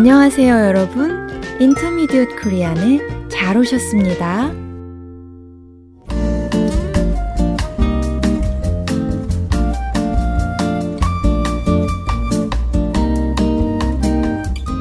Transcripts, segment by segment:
안녕하세요, 여러분. 인터미디엇 코리안에 잘 오셨습니다.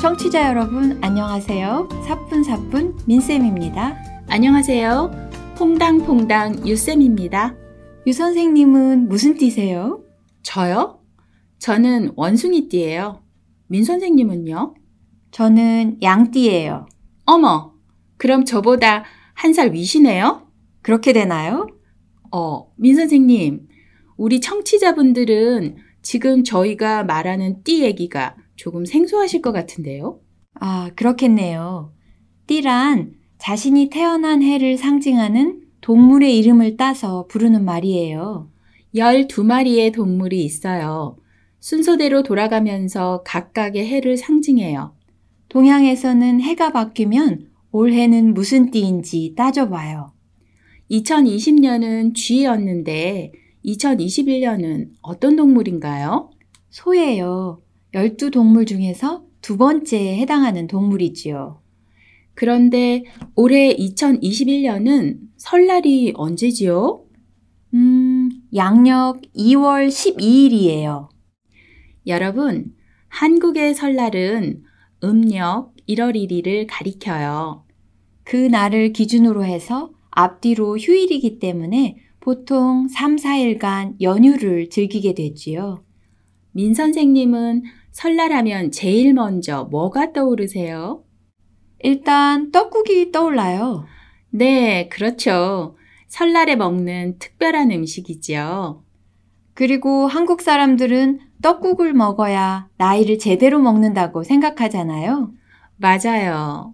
청취자 여러분, 안녕하세요. 사뿐사뿐 민쌤입니다. 안녕하세요. 퐁당퐁당 유쌤입니다. 유 선생님은 무슨 띠세요? 저요? 저는 원숭이띠예요. 민 선생님은요? 저는 양띠예요. 어머, 그럼 저보다 한 살 위시네요? 그렇게 되나요? 어, 민 선생님, 우리 청취자분들은 지금 저희가 말하는 띠 얘기가 조금 생소하실 것 같은데요? 아, 그렇겠네요. 띠란 자신이 태어난 해를 상징하는 동물의 이름을 따서 부르는 말이에요. 12마리의 동물이 있어요. 순서대로 돌아가면서 각각의 해를 상징해요. 동양에서는 해가 바뀌면 올해는 무슨 띠인지 따져봐요. 2020년은 쥐였는데 2021년은 어떤 동물인가요? 소예요. 12동물 중에서 두 번째에 해당하는 동물이지요. 그런데 올해 2021년은 설날이 언제지요? 음, 양력 2월 12일이에요. 여러분, 한국의 설날은 음력 1월 1일을 가리켜요. 그 날을 기준으로 해서 앞뒤로 휴일이기 때문에 보통 3, 4일간 연휴를 즐기게 되지요. 민 선생님은 설날 하면 제일 먼저 뭐가 떠오르세요? 일단 떡국이 떠올라요. 네, 그렇죠. 설날에 먹는 특별한 음식이지요. 그리고 한국 사람들은 떡국을 먹어야 나이를 제대로 먹는다고 생각하잖아요. 맞아요.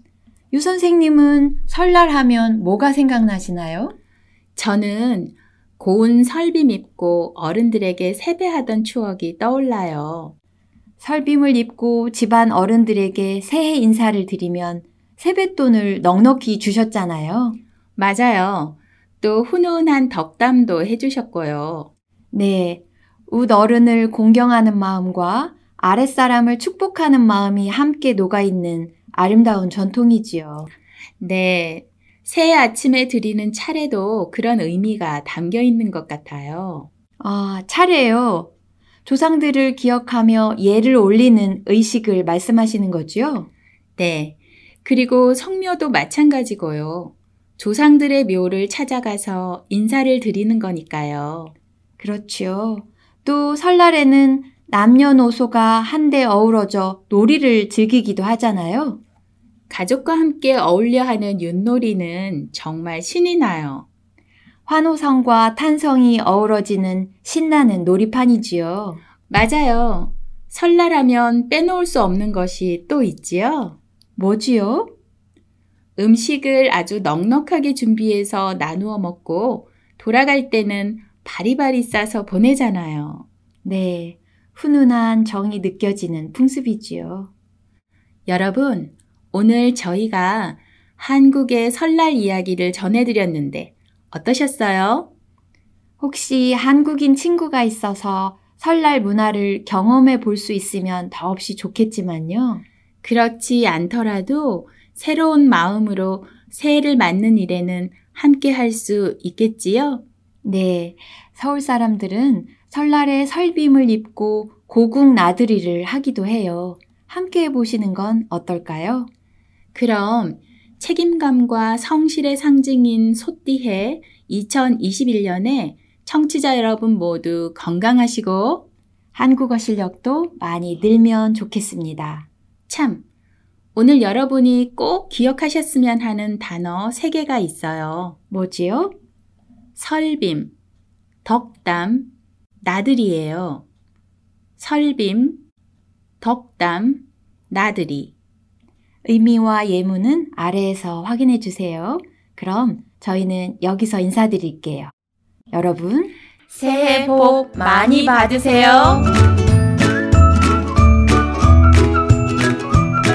유 선생님은 설날 하면 뭐가 생각나시나요? 저는 고운 설빔 입고 어른들에게 세배하던 추억이 떠올라요. 설빔을 입고 집안 어른들에게 새해 인사를 드리면 세뱃돈을 넉넉히 주셨잖아요. 맞아요. 또 훈훈한 덕담도 해주셨고요. 네. 웃 어른을 공경하는 마음과 아랫사람을 축복하는 마음이 함께 녹아있는 아름다운 전통이지요. 네. 새해 아침에 드리는 차례도 그런 의미가 담겨 있는 것 같아요. 아, 차례요. 조상들을 기억하며 예를 올리는 의식을 말씀하시는 거지요? 네. 그리고 성묘도 마찬가지고요. 조상들의 묘를 찾아가서 인사를 드리는 거니까요. 그렇죠. 또 설날에는 남녀노소가 한데 어우러져 놀이를 즐기기도 하잖아요. 가족과 함께 어울려 하는 윷놀이는 정말 신이 나요. 환호성과 탄성이 어우러지는 신나는 놀이판이지요. 맞아요. 설날하면 빼놓을 수 없는 것이 또 있지요. 뭐지요? 음식을 아주 넉넉하게 준비해서 나누어 먹고 돌아갈 때는 바리바리 싸서 보내잖아요. 네, 훈훈한 정이 느껴지는 풍습이지요. 여러분, 오늘 저희가 한국의 설날 이야기를 전해드렸는데 어떠셨어요? 혹시 한국인 친구가 있어서 설날 문화를 경험해 볼 수 있으면 더없이 좋겠지만요. 그렇지 않더라도 새로운 마음으로 새해를 맞는 일에는 함께 할 수 있겠지요? 네, 서울 사람들은 설날에 설빔을 입고 고국 나들이를 하기도 해요. 함께 해보시는 건 어떨까요? 그럼 책임감과 성실의 상징인 소띠해 2021년에 청취자 여러분 모두 건강하시고 한국어 실력도 많이 늘면 좋겠습니다. 참, 오늘 여러분이 꼭 기억하셨으면 하는 단어 3개가 있어요. 뭐지요? 설빔, 덕담, 나들이에요. 설빔, 덕담, 나들이. 의미와 예문은 아래에서 확인해 주세요. 그럼 저희는 여기서 인사드릴게요. 여러분, 새해 복 많이 받으세요.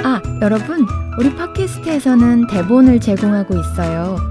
아, 여러분, 우리 팟캐스트에서는 대본을 제공하고 있어요.